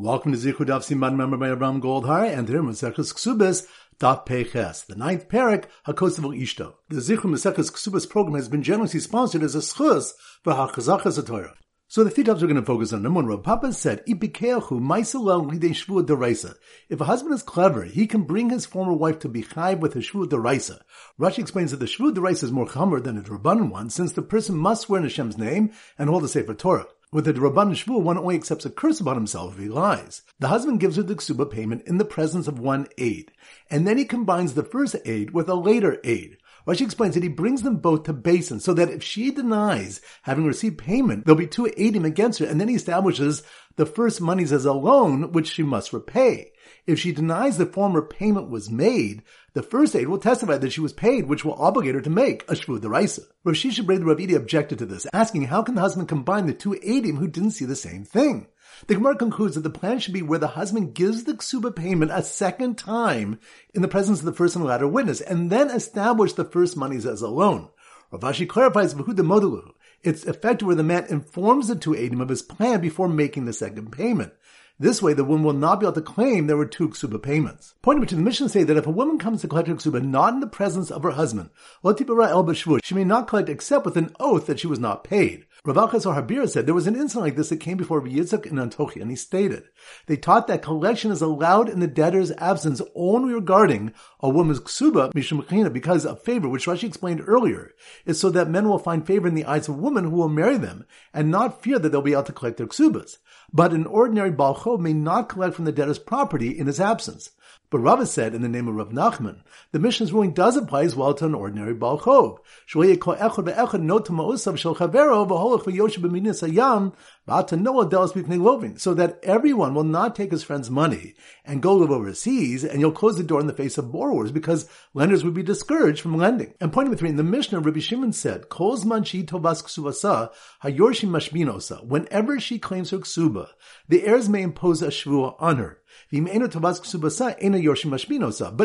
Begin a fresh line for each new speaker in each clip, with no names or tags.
Welcome to Zichud Daf Siman, member by Abraham Goldhar, and today Maseches Ksubas, Daf Peches, the ninth parak, Hakosavel Ishto. The Zichud Maseches Ksubas program has been generously sponsored as a schus for Hachazachas Torah. So the three topics we're going to focus on. Number one, Rav Papa said. If a husband is clever, he can bring his former wife to be chayv with a shvua deraisa. Rashi explains that the shvua deraisa is more chamer than a drabanan one, since the person must swear in Hashem's name and hold the Sefer Torah. With the Rabban Shvua, one only accepts a curse upon himself if he lies. The husband gives her the ksuba payment in the presence of one aid, and then he combines the first aid with a later aid. Rashi explains that he brings them both to basin, so that if she denies having received payment, there'll be two aidim against her, and then he establishes the first monies as a loan, which she must repay. If she denies the former payment was made, the first aid will testify that she was paid, which will obligate her to make a shvu deraisa. Rav Shisha Brei Ravidi objected to this, asking how can the husband combine the two aidim who didn't see the same thing? The Gemara concludes that the plan should be where the husband gives the ksuba payment a second time in the presence of the first and latter witness, and then establish the first monies as a loan. Rav Ashi clarifies v'huda modalu. It's effective where the man informs the two aidim of his plan before making the second payment. This way, the woman will not be able to claim there were two ksuba payments. Point which the Mishnah say that if a woman comes to collect her ksuba not in the presence of her husband, she may not collect except with an oath that she was not paid. Rav Achaz or Habira said there was an incident like this that came before Yitzchak in Antiochia, and he stated, they taught that collection is allowed in the debtor's absence only regarding a woman's ksuba, mishum because a favor, which Rashi explained earlier, is so that men will find favor in the eyes of women who will marry them, and not fear that they'll be able to collect their ksubas. But an ordinary balchov may not collect from the debtor's property in his absence. But Rava said in the name of Rav Nachman, the Mishnah's ruling does apply as well to an ordinary balchov. So that everyone will not take his friend's money and go live overseas, and you'll close the door in the face of borrowers because lenders would be discouraged from lending. And point number three, in the Mishnah, Rabbi Shimon said, Whenever she claims her ksuba, the heirs may impose a shvua on her. But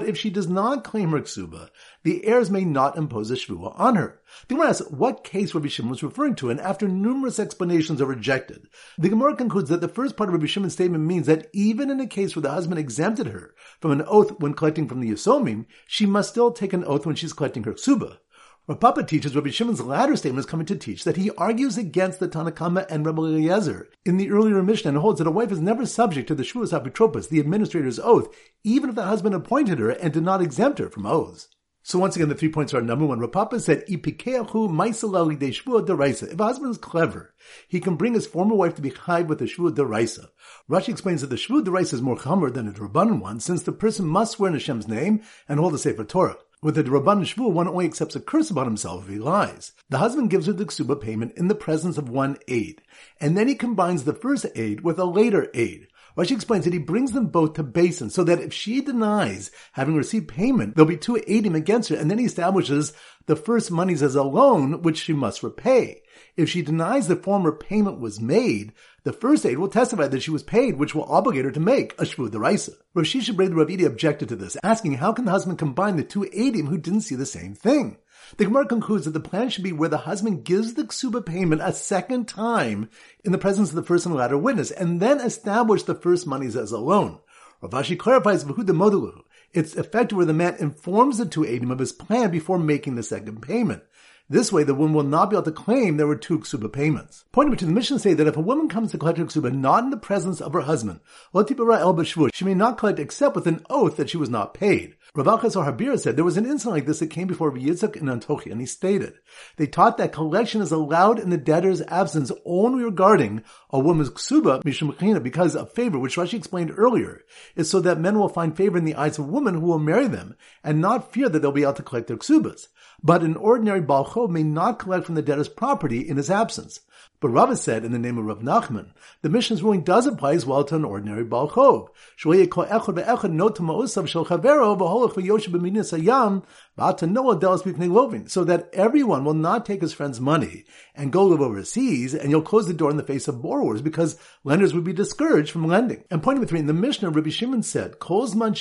if she does not claim her ksuba, the heirs may not impose a shvua on her. The Gemara asks what case Rabbi Shimon was referring to, and after numerous explanations are rejected, the Gemara concludes that the first part of Rabbi Shimon's statement means that even in a case where the husband exempted her from an oath when collecting from the Yisomim, she must still take an oath when she's collecting her ksuba. Rav Papa teaches Rabbi Shimon's latter statement is coming to teach that he argues against the Tanna Kamma and Rabbi Eliezer in the earlier Mishnah and holds that a wife is never subject to the Shvuas Apotropos, the administrator's oath, even if the husband appointed her and did not exempt her from oaths. So once again, the three points are number one. Rav Papa said, "Ipikeachu maisalali de shvua deraisa." If a husband is clever, he can bring his former wife to be chayv with the a shvua deraisa. Rashi explains that the shvua deraisa is more chamer than a drabanan one, since the person must swear in Hashem's name and hold the Sefer Torah. With the Rabban Shvua, one only accepts a curse upon himself if he lies. The husband gives her the ksuba payment in the presence of one aid, and then he combines the first aid with a later aid. Rashi explains that he brings them both to basin, so that if she denies having received payment, there'll be two aidim against her, and then he establishes the first monies as a loan, which she must repay. If she denies the former payment was made, the first aid will testify that she was paid, which will obligate her to make a shvu deraisa. Rav Shisha Brei Ravidi objected to this, asking how can the husband combine the two aidim who didn't see the same thing? The Gemara concludes that the plan should be where the husband gives the ksuba payment a second time in the presence of the first and latter witness, and then establish the first monies as a loan. Rav Ashi clarifies v'huda modalu. It's effective where the man informs the two aidim of his plan before making the second payment. This way, the woman will not be able to claim there were two ksuba payments. Point number two, the Mishnah say that if a woman comes to collect her ksuba not in the presence of her husband, she may not collect except with an oath that she was not paid. Rav or Habira said there was an incident like this that came before Yitzchak in Antiochia, and he stated, they taught that collection is allowed in the debtor's absence only regarding a woman's ksuba, mishum because of favor, which Rashi explained earlier, is so that men will find favor in the eyes of women who will marry them, and not fear that they'll be able to collect their ksubas. But an ordinary balchov may not collect from the debtor's property in his absence. But Rava said in the name of Rav Nachman, the Mishnah's ruling does apply as well to an ordinary balchov. So that everyone will not take his friend's money and go live overseas, and you'll close the door in the face of borrowers because lenders would be discouraged from lending. And point number three, in the Mishnah, Rabbi Shimon said, Whenever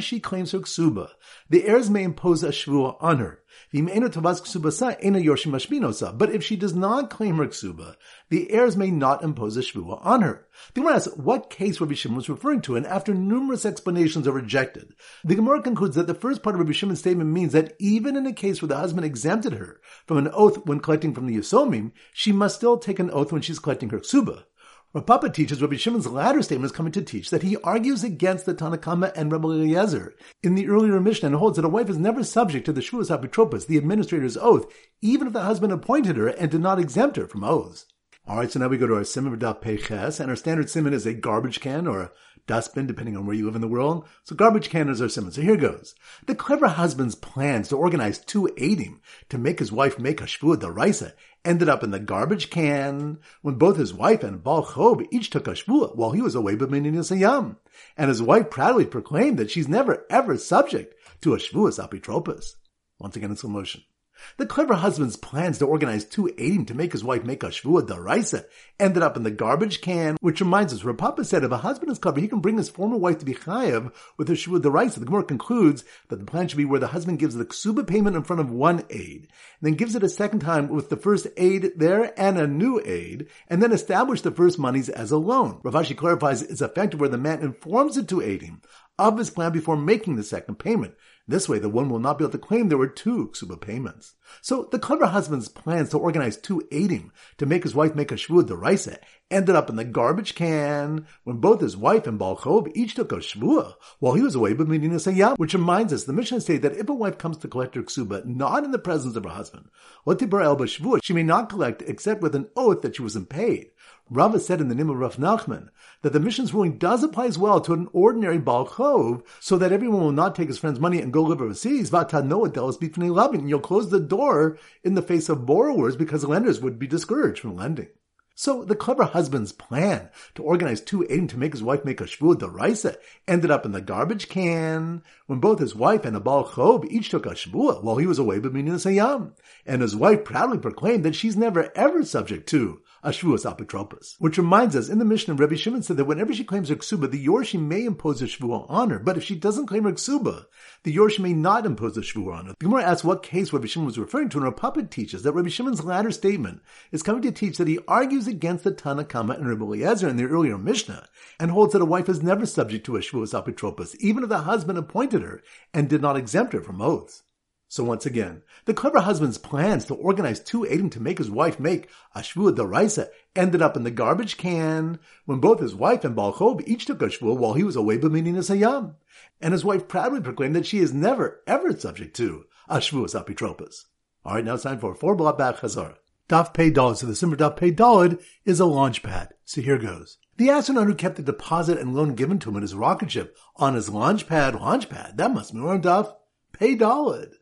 she claims her ksuba, the heirs may impose a shvua on her. But if she does not claim her ksuba, the heirs may not impose a shvua on her. The Gemara asks what case Rabbi Shimon was referring to, and after numerous explanations are rejected, the Gemara concludes that the first part of Rabbi Shimon's statement means that even in a case where the husband exempted her from an oath when collecting from the Yisomim, she must still take an oath when she's collecting her ksuba. Rav teaches Rabbi Shimon's latter statement is coming to teach that he argues against the Tanna Kamma and Rabbi Eliezer in the earlier Mishnah and holds that a wife is never subject to the Shvuas Apotropos, the administrator's oath, even if the husband appointed her and did not exempt her from oaths. All right, so now we go to our simon daf peches, and our standard simon is a garbage can or a dustbin, depending on where you live in the world. So garbage can is our simon. So here goes. The clever husband's plans to organize two Adim to make his wife make a shvua daraisa ended up in the garbage can when both his wife and Baal Chob each took a shvua while he was away b'minin Yam. And his wife proudly proclaimed that she's never ever subject to a shvuas apotropos. Once again in slow motion. The clever husband's plans to organize two Adim to make his wife make a shvua daraisa ended up in the garbage can, which reminds us, Rav Papa said if a husband is clever, he can bring his former wife to be chayav with her shvua daraisa. The Gemara concludes that the plan should be where the husband gives the ksuba payment in front of one aid, then gives it a second time with the first aid there and a new aid, and then establish the first monies as a loan. Rav Ashi clarifies it's effective where the man informs the two Adim of his plan before making the second payment. This way, the one will not be able to claim there were two ksuba payments. So the clever husband's plans to organize two Adim to make his wife make a shvua deraisa ended up in the garbage can when both his wife and Balchob each took a shvua while he was away b'midin sayam. Which reminds us, the Mishnah states that if a wife comes to collect her ksuba not in the presence of her husband, Latibar el shvua, she may not collect except with an oath that she wasn't paid. Rava said in the name of Rav Nachman that the Mishnah's ruling does apply as well to an ordinary Baal Chov, so that everyone will not take his friend's money and go live overseas. You'll close the door in the face of borrowers because lenders would be discouraged from lending. So the clever husband's plan to organize two Adim to make his wife make a shvua deraisa ended up in the garbage can when both his wife and a Chob each took a shvua while he was away b'minin sayam. And his wife proudly proclaimed that she's never ever subject to Ashvuas Apotropos. Which reminds us, in the Mishnah, Rabbi Shimon said that whenever she claims her ksuba, the Yorshi may impose a shvua on her, but if she doesn't claim her ksuba, the Yorshi may not impose a shvua on her. The Gemara asks what case Rabbi Shimon was referring to, and puppet teaches that Rabbi Shimon's latter statement is coming to teach that he argues against the Tanna Kamma and Rabbi Eliezer in the earlier Mishnah, and holds that a wife is never subject to a shvuas apotropos, even if the husband appointed her and did not exempt her from oaths. So once again, the clever husband's plans to organize two Adim to make his wife make a Shvua Daraisa ended up in the garbage can when both his wife and Balchob each took a Shvua while he was away b'minin Sayam. And his wife proudly proclaimed that she is never, ever subject to a Shvuas Apotropos. Alright, now it's time for four block back Chazar. Daf Pei Dalid. So the Simmer Daf Pei Dalid is a launch pad. So here goes. The astronaut who kept the deposit and loan given to him in his rocket ship on his launch pad, launch pad, that must be on Daf Pei Dalid.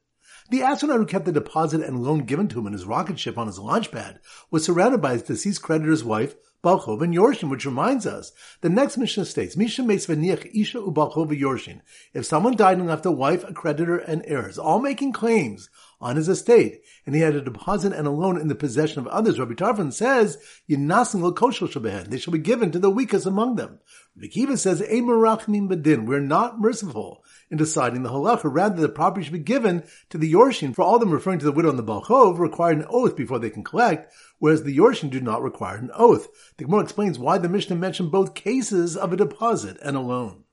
The astronaut who kept the deposit and loan given to him in his rocket ship on his launch pad was surrounded by his deceased creditor's wife, Balchov and Yorshin, which reminds us, the next Mishnah states, Misha Isha Ubalchov Yorshin. If someone died and left a wife, a creditor, and heirs, all making claims on his estate, and he had a deposit and a loan in the possession of others, Rabbi Tarfon says, They shall be given to the weakest among them. Rabbi says, badin. We're not merciful in deciding the halacha. Rather, the property should be given to the Yorshin. For all of them referring to the widow and the Balchov require an oath before they can collect, whereas the Yorshin do not require an oath. The Gemara explains why the Mishnah mentioned both cases of a deposit and a loan.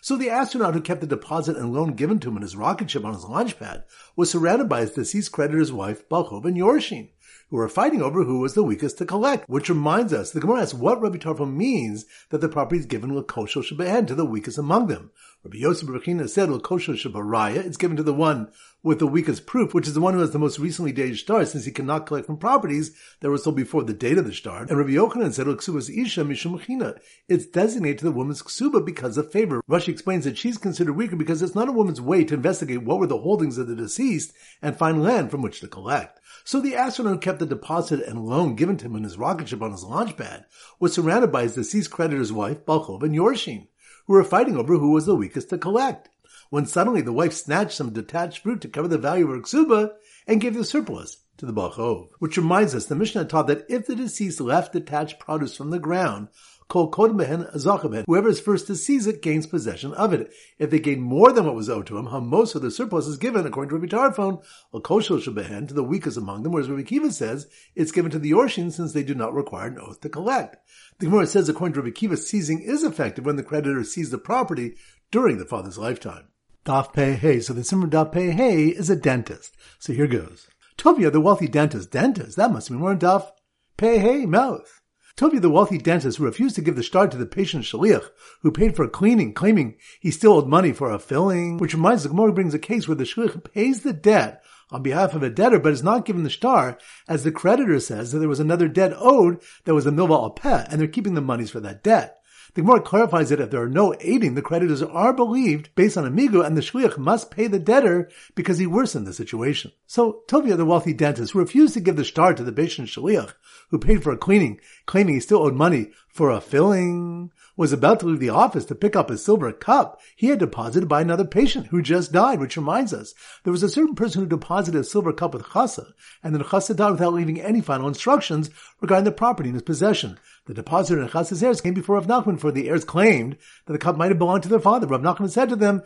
So the astronaut who kept the deposit and loan given to him in his rocket ship on his launch pad was surrounded by his deceased creditor's wife, Balchov and Yorshin who were fighting over who was the weakest to collect. Which reminds us, the Gemara asks what Rabbi Tarfon means that the property is given Lakosho Shabbat to the weakest among them. Rabbi Yosef Bechina said Lakosho Shabbaraya, it's given to the one with the weakest proof, which is the one who has the most recently dated star, since he cannot collect from properties that were sold before the date of the star. And Rabbi Yochanan said Laksubas Isha Mishum It's designated to the woman's ksuba because of favor. Rashi explains that she's considered weaker because it's not a woman's way to investigate what were the holdings of the deceased and find land from which to collect. So the astronaut kept the deposit and loan given to him in his rocket ship on his launch pad was surrounded by his deceased creditor's wife, Balchov and Yorshin, who were fighting over who was the weakest to collect. When suddenly the wife snatched some detached fruit to cover the value of her ksuba and gave the surplus to the Balchov. Which reminds us, the Mishnah taught that if the deceased left detached produce from the ground, Whoever is first to seize it gains possession of it. If they gain more than what was owed to him, most of the surplus is given, according to Rabbi Tarfon, a koshel shebehen, to the weakest among them, whereas Rabbi Kiva says it's given to the Yorshin since they do not require an oath to collect. The Gemara says, according to Rabbi Kiva, seizing is effective when the creditor seized the property during the father's lifetime. Daf Pei Hey. So the Simmer Daf Pei Hey is a dentist. So here goes. Tovia, the wealthy dentist, dentist, that must be more Daf Pei Hey, mouth. Tovi, the wealthy dentist who refused to give the star to the patient shaliach, who paid for a cleaning, claiming he still owed money for a filling, which reminds the Gemara brings a case where the shaliach pays the debt on behalf of a debtor, but is not given the star, as the creditor says that there was another debt owed that was a milva al peh, and they're keeping the monies for that debt. The Gemara clarifies that if there are no aidim, the creditors are believed based on amigo, and the shliach must pay the debtor because he worsened the situation. So Tovia, the wealthy dentist, who refused to give the star to the patient shliach, who paid for a cleaning, claiming he still owed money for a filling, was about to leave the office to pick up a silver cup he had deposited by another patient who just died, which reminds us there was a certain person who deposited a silver cup with chasa, and then chasa died without leaving any final instructions regarding the property in his possesson. The depositor and Chas's heirs came before Rav Nachman, for the heirs claimed that the cup might have belonged to their father. Rav Nachman said to them,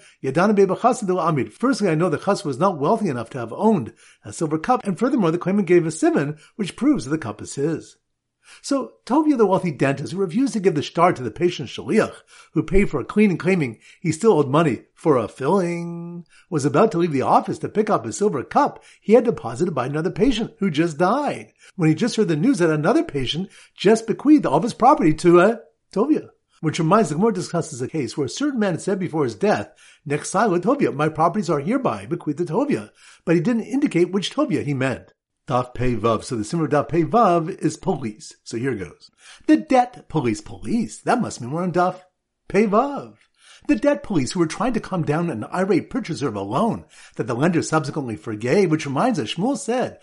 amid. Firstly, I know that Chas was not wealthy enough to have owned a silver cup, and furthermore, the claimant gave a simon, which proves that the cup is his. So Tovia, the wealthy dentist, who refused to give the star to the patient shaliach, who paid for a cleaning, claiming he still owed money for a filling, was about to leave the office to pick up his silver cup he had deposited by another patient who just died, when he just heard the news that another patient just bequeathed all of his property to uh, Tovia. Which reminds the Gemara discusses a case where a certain man said before his death, Next silent Tovia, my properties are hereby bequeathed to Tovia, but he didn't indicate which Tovia he meant. Daf Pei Vav. So the Simmer Daf Pei Vav is police. So here goes. The debt police police. That must mean we're on Daf Pei Vav. The debt police who were trying to calm down an irate purchaser of a loan that the lender subsequently forgave, which reminds us, Shmuel said.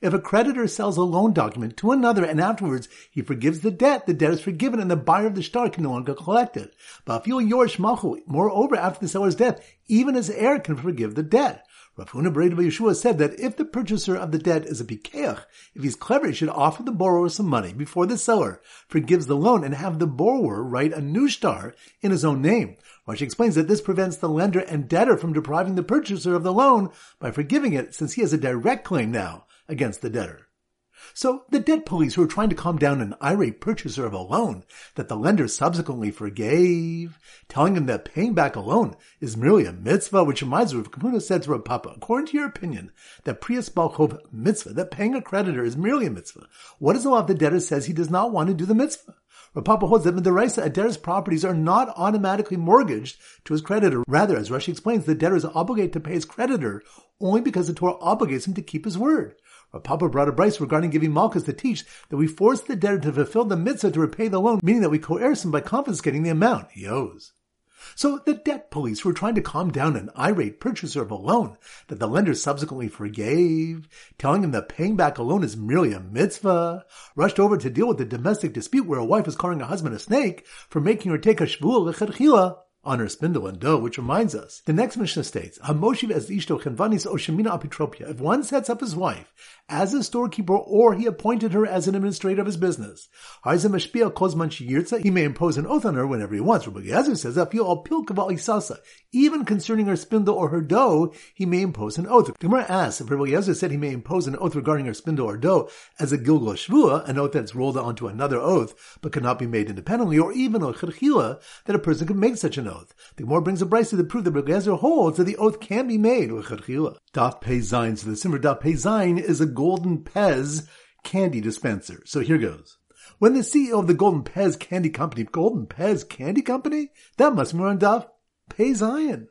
If a creditor sells a loan document to another and afterwards he forgives the debt, the debt is forgiven and the buyer of the star can no longer collect it. But Moreover, after the seller's death, even his heir can forgive the debt. Rav Huna Yeshua said that if the purchaser of the debt is a pikeach, if he's clever, he should offer the borrower some money before the seller forgives the loan and have the borrower write a new star in his own name. Rashi explains that this prevents the lender and debtor from depriving the purchaser of the loan by forgiving it, since he has a direct claim now against the debtor. So the debt police who were trying to calm down an irate purchaser of a loan that the lender subsequently forgave, telling him that paying back a loan is merely a mitzvah, which reminds me of Kapuna said to Rav Papa, according to your opinion, that Priyas Balchov mitzvah, that paying a creditor is merely a mitzvah. What is the law if the debtor says he does not want to do the mitzvah? Rav Papa holds that Midaraisa, a debtor's properties are not automatically mortgaged to his creditor. Rather, as Rashi explains, the debtor is obligated to pay his creditor only because the Torah obligates him to keep his word. Rav Papa brought a braisa regarding giving malchus to teach that we force the debtor to fulfill the mitzvah to repay the loan, meaning that we coerce him by confiscating the amount he owes. So the debt police were trying to calm down an irate purchaser of a loan that the lender subsequently forgave, telling him that paying back a loan is merely a mitzvah, rushed over to deal with the domestic dispute where a wife was calling her husband a snake for making her take a shvuah lechatchila on her spindle and dough, which reminds us, the next Mishnah states, Hamoshiv as ishto chenvanis oshemina apitropia. If one sets up his wife as a storekeeper or he appointed her as an administrator of his business, he may impose an oath on her whenever he wants. Rabbi Eliezer says, even concerning her spindle or her dough, he may impose an oath. The Gemara asks if Rabbi Eliezer said he may impose an oath regarding her spindle or dough as a gilgal shvua, an oath that's rolled onto another oath but cannot be made independently, or even a chirchila, that a person can make such an oath. The Gemara brings a brisa to prove that Rabbi Eliezer holds that the oath can be made with chirchila. Daf Pei Zayin. So the Simmer Daf Pei Zayin is a golden Pez candy dispenser. So here goes. When the CEO of the Golden Pez Candy Company, Golden Pez Candy Company, that must be on Daf Pei Zayin.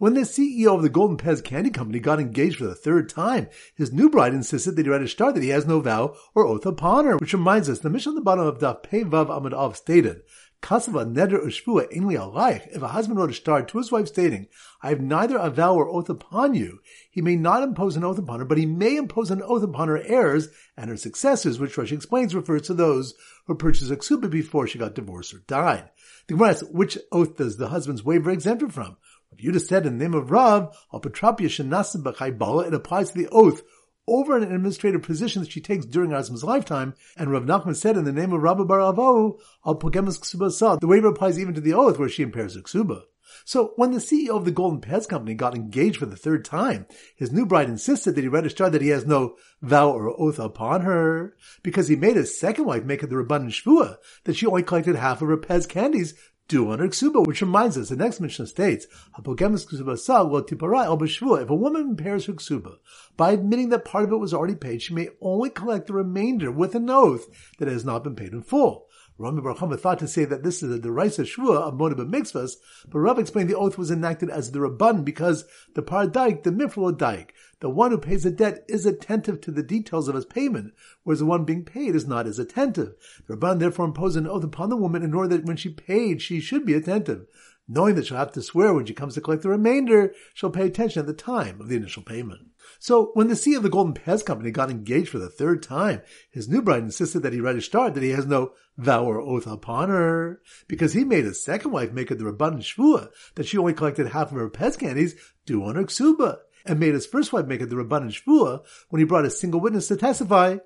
When the CEO of the Golden Pez Candy Company got engaged for the third time, his new bride insisted that he write a star that he has no vow or oath upon her, which reminds us the Mishnah on the bottom of Daf Pei Vav Av stated Kasava neder ushvua inli alaych. If a husband wrote a star to his wife stating, I have neither a vow or oath upon you, he may not impose an oath upon her, but he may impose an oath upon her heirs and her successors, which Rashi explains refers to those who purchased a ksuba before she got divorced or died. The Gemara asks, which oath does the husband's waiver exempt her from? If you just said in the name of Rav, al Petrapia Shanasim Bala, it applies to the oath over an administrative position that she takes during husband's lifetime, and Rav Nachman said in the name of Rabbi Bar Avo, al Pogemus Ksuba the waiver applies even to the oath where she impairs her Ksuba. So when the CEO of the Golden Pez Company got engaged for the third time, his new bride insisted that he register that he has no vow or oath upon her, because he made his second wife make it the Rabban Shvua that she only collected half of her Pez candies due on her ksuba, which reminds us, the next Mishnah states, if a woman impairs her ksuba by admitting that part of it was already paid, she may only collect the remainder with an oath that it has not been paid in full. Rami Baruch thought to say that this is a derisa shvua of Modib mitzvahs, but Rav explained the oath was enacted as the Rabban because the paradaik, the mifrul daik, the one who pays a debt is attentive to the details of his payment, whereas the one being paid is not as attentive. The Rabban therefore imposed an oath upon the woman in order that when she paid, she should be attentive. Knowing that she'll have to swear when she comes to collect the remainder, she'll pay attention at the time of the initial payment. So when the CEO of the Golden Pez Company got engaged for the third time, his new bride insisted that he register that he has no vow or oath upon her, because he made his second wife make it the Rabban Shvua that she only collected half of her Pez candies due on her ksuba, and made his first wife make it the Rabban Shvua when he brought a single witness to testify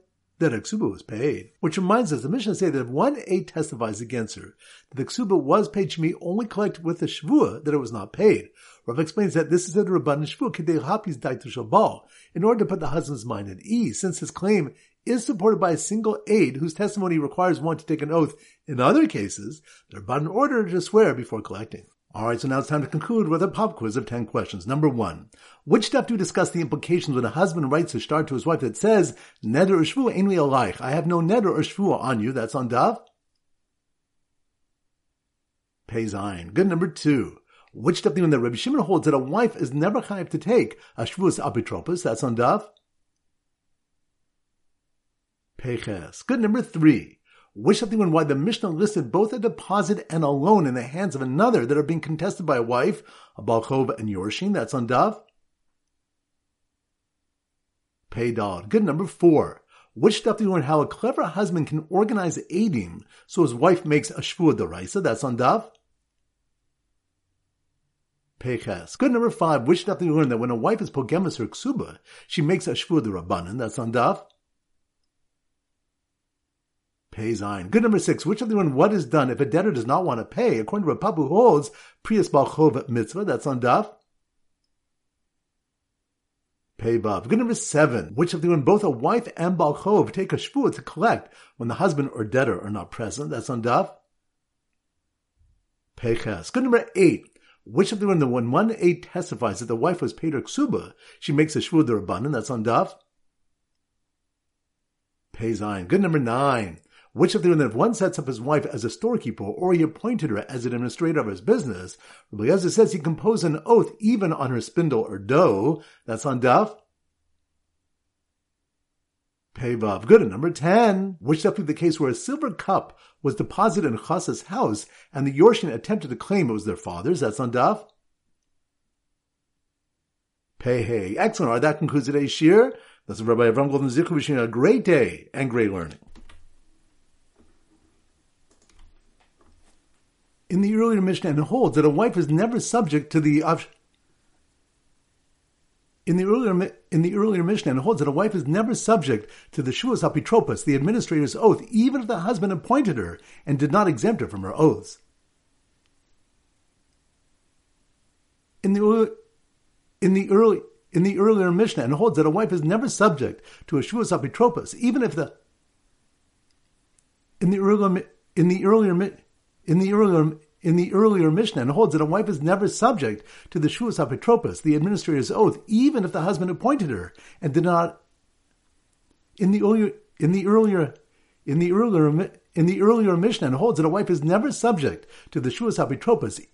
that Ksuba was paid. Which reminds us, the Mishnah say that if one aide testifies against her that the Ksuba was paid, she may only collect with the Shvua that it was not paid. Rav explains that this is the Rabban Shvua Kedei Hapis Daitu Shabal, in order to put the husband's mind at ease, since his claim is supported by a single aide whose testimony requires one to take an oath. In other cases, the Rabban ordered to swear before collecting. Alright, so now it's time to conclude with a pop quiz of 10 questions. Number one, which step do we discuss the implications when a husband writes a shtar to his wife that says, Neder or shvua ain't alaych. I have no neder or shvua on you. That's on Dav. Pei Zayin. Good number two. Which step do you we that Rabbi Shimon holds that a wife is never chayiv to take a shvuas apitropos? That's on Dav. Peches. Good number three. Which something when why the Mishnah listed both a deposit and a loan in the hands of another that are being contested by a wife, a Balchov and Yorshin, that's on Dav. Peydal. Good number four. Which stuff do you learn how a clever husband can organize aidim so his wife makes a shvua deraisa? That's on Dav. Peches. Good number five. Which stuff do you learn that when a wife is pogemus or ksuba, she makes a shvua derabanan? That's on Dav. Pei Zayin. Good number six. Which of the one? What is done if a debtor does not want to pay? According to Rapapu holds Prius Balchov mitzvah. That's on Daf. Pay Vav. Good number seven. Which of the one? Both a wife and Balchov take a shvua to collect when the husband or debtor are not present. That's on Daf. Pay Ches. Good number eight. Which of the one? When one aide testifies that the wife was paid her ksuba, she makes a shvua derabanan. That's on Daf. Pay Zayin. Good number nine which of the if one sets up his wife as a storekeeper or he appointed her as an administrator of his business, Rabbi Yezer says he composed an oath even on her spindle or dough. That's on Daf. Pei Vav. Good. And number 10, which definitely the case where a silver cup was deposited in Chasa's house and the Yorshin attempted to claim it was their father's. That's on Daf. Pei Excellent. All right, that concludes today's shiur. That's Rabbi Avram Golden Zichu wishing a great day and great learning. In the earlier Mishnah and holds that a wife is never subject to the in the earlier in the earlier Mishnah holds that a wife is never subject to the shuas apitropos, the administrator's oath, even if the husband appointed her and did not exempt her from her oaths. In the in the early in the earlier Mishnah and holds that a wife is never subject to a shuas apitropos, even if the in the earlier in the earlier in the earlier in the earlier Mishnah and holds that a wife is never subject to the Shuas Apitropos, the administrator's oath, even if the husband appointed her and did not. In the earlier, in the earlier, in the earlier, in the earlier Mishnah and holds that a wife is never subject to the Shuas Apitropos,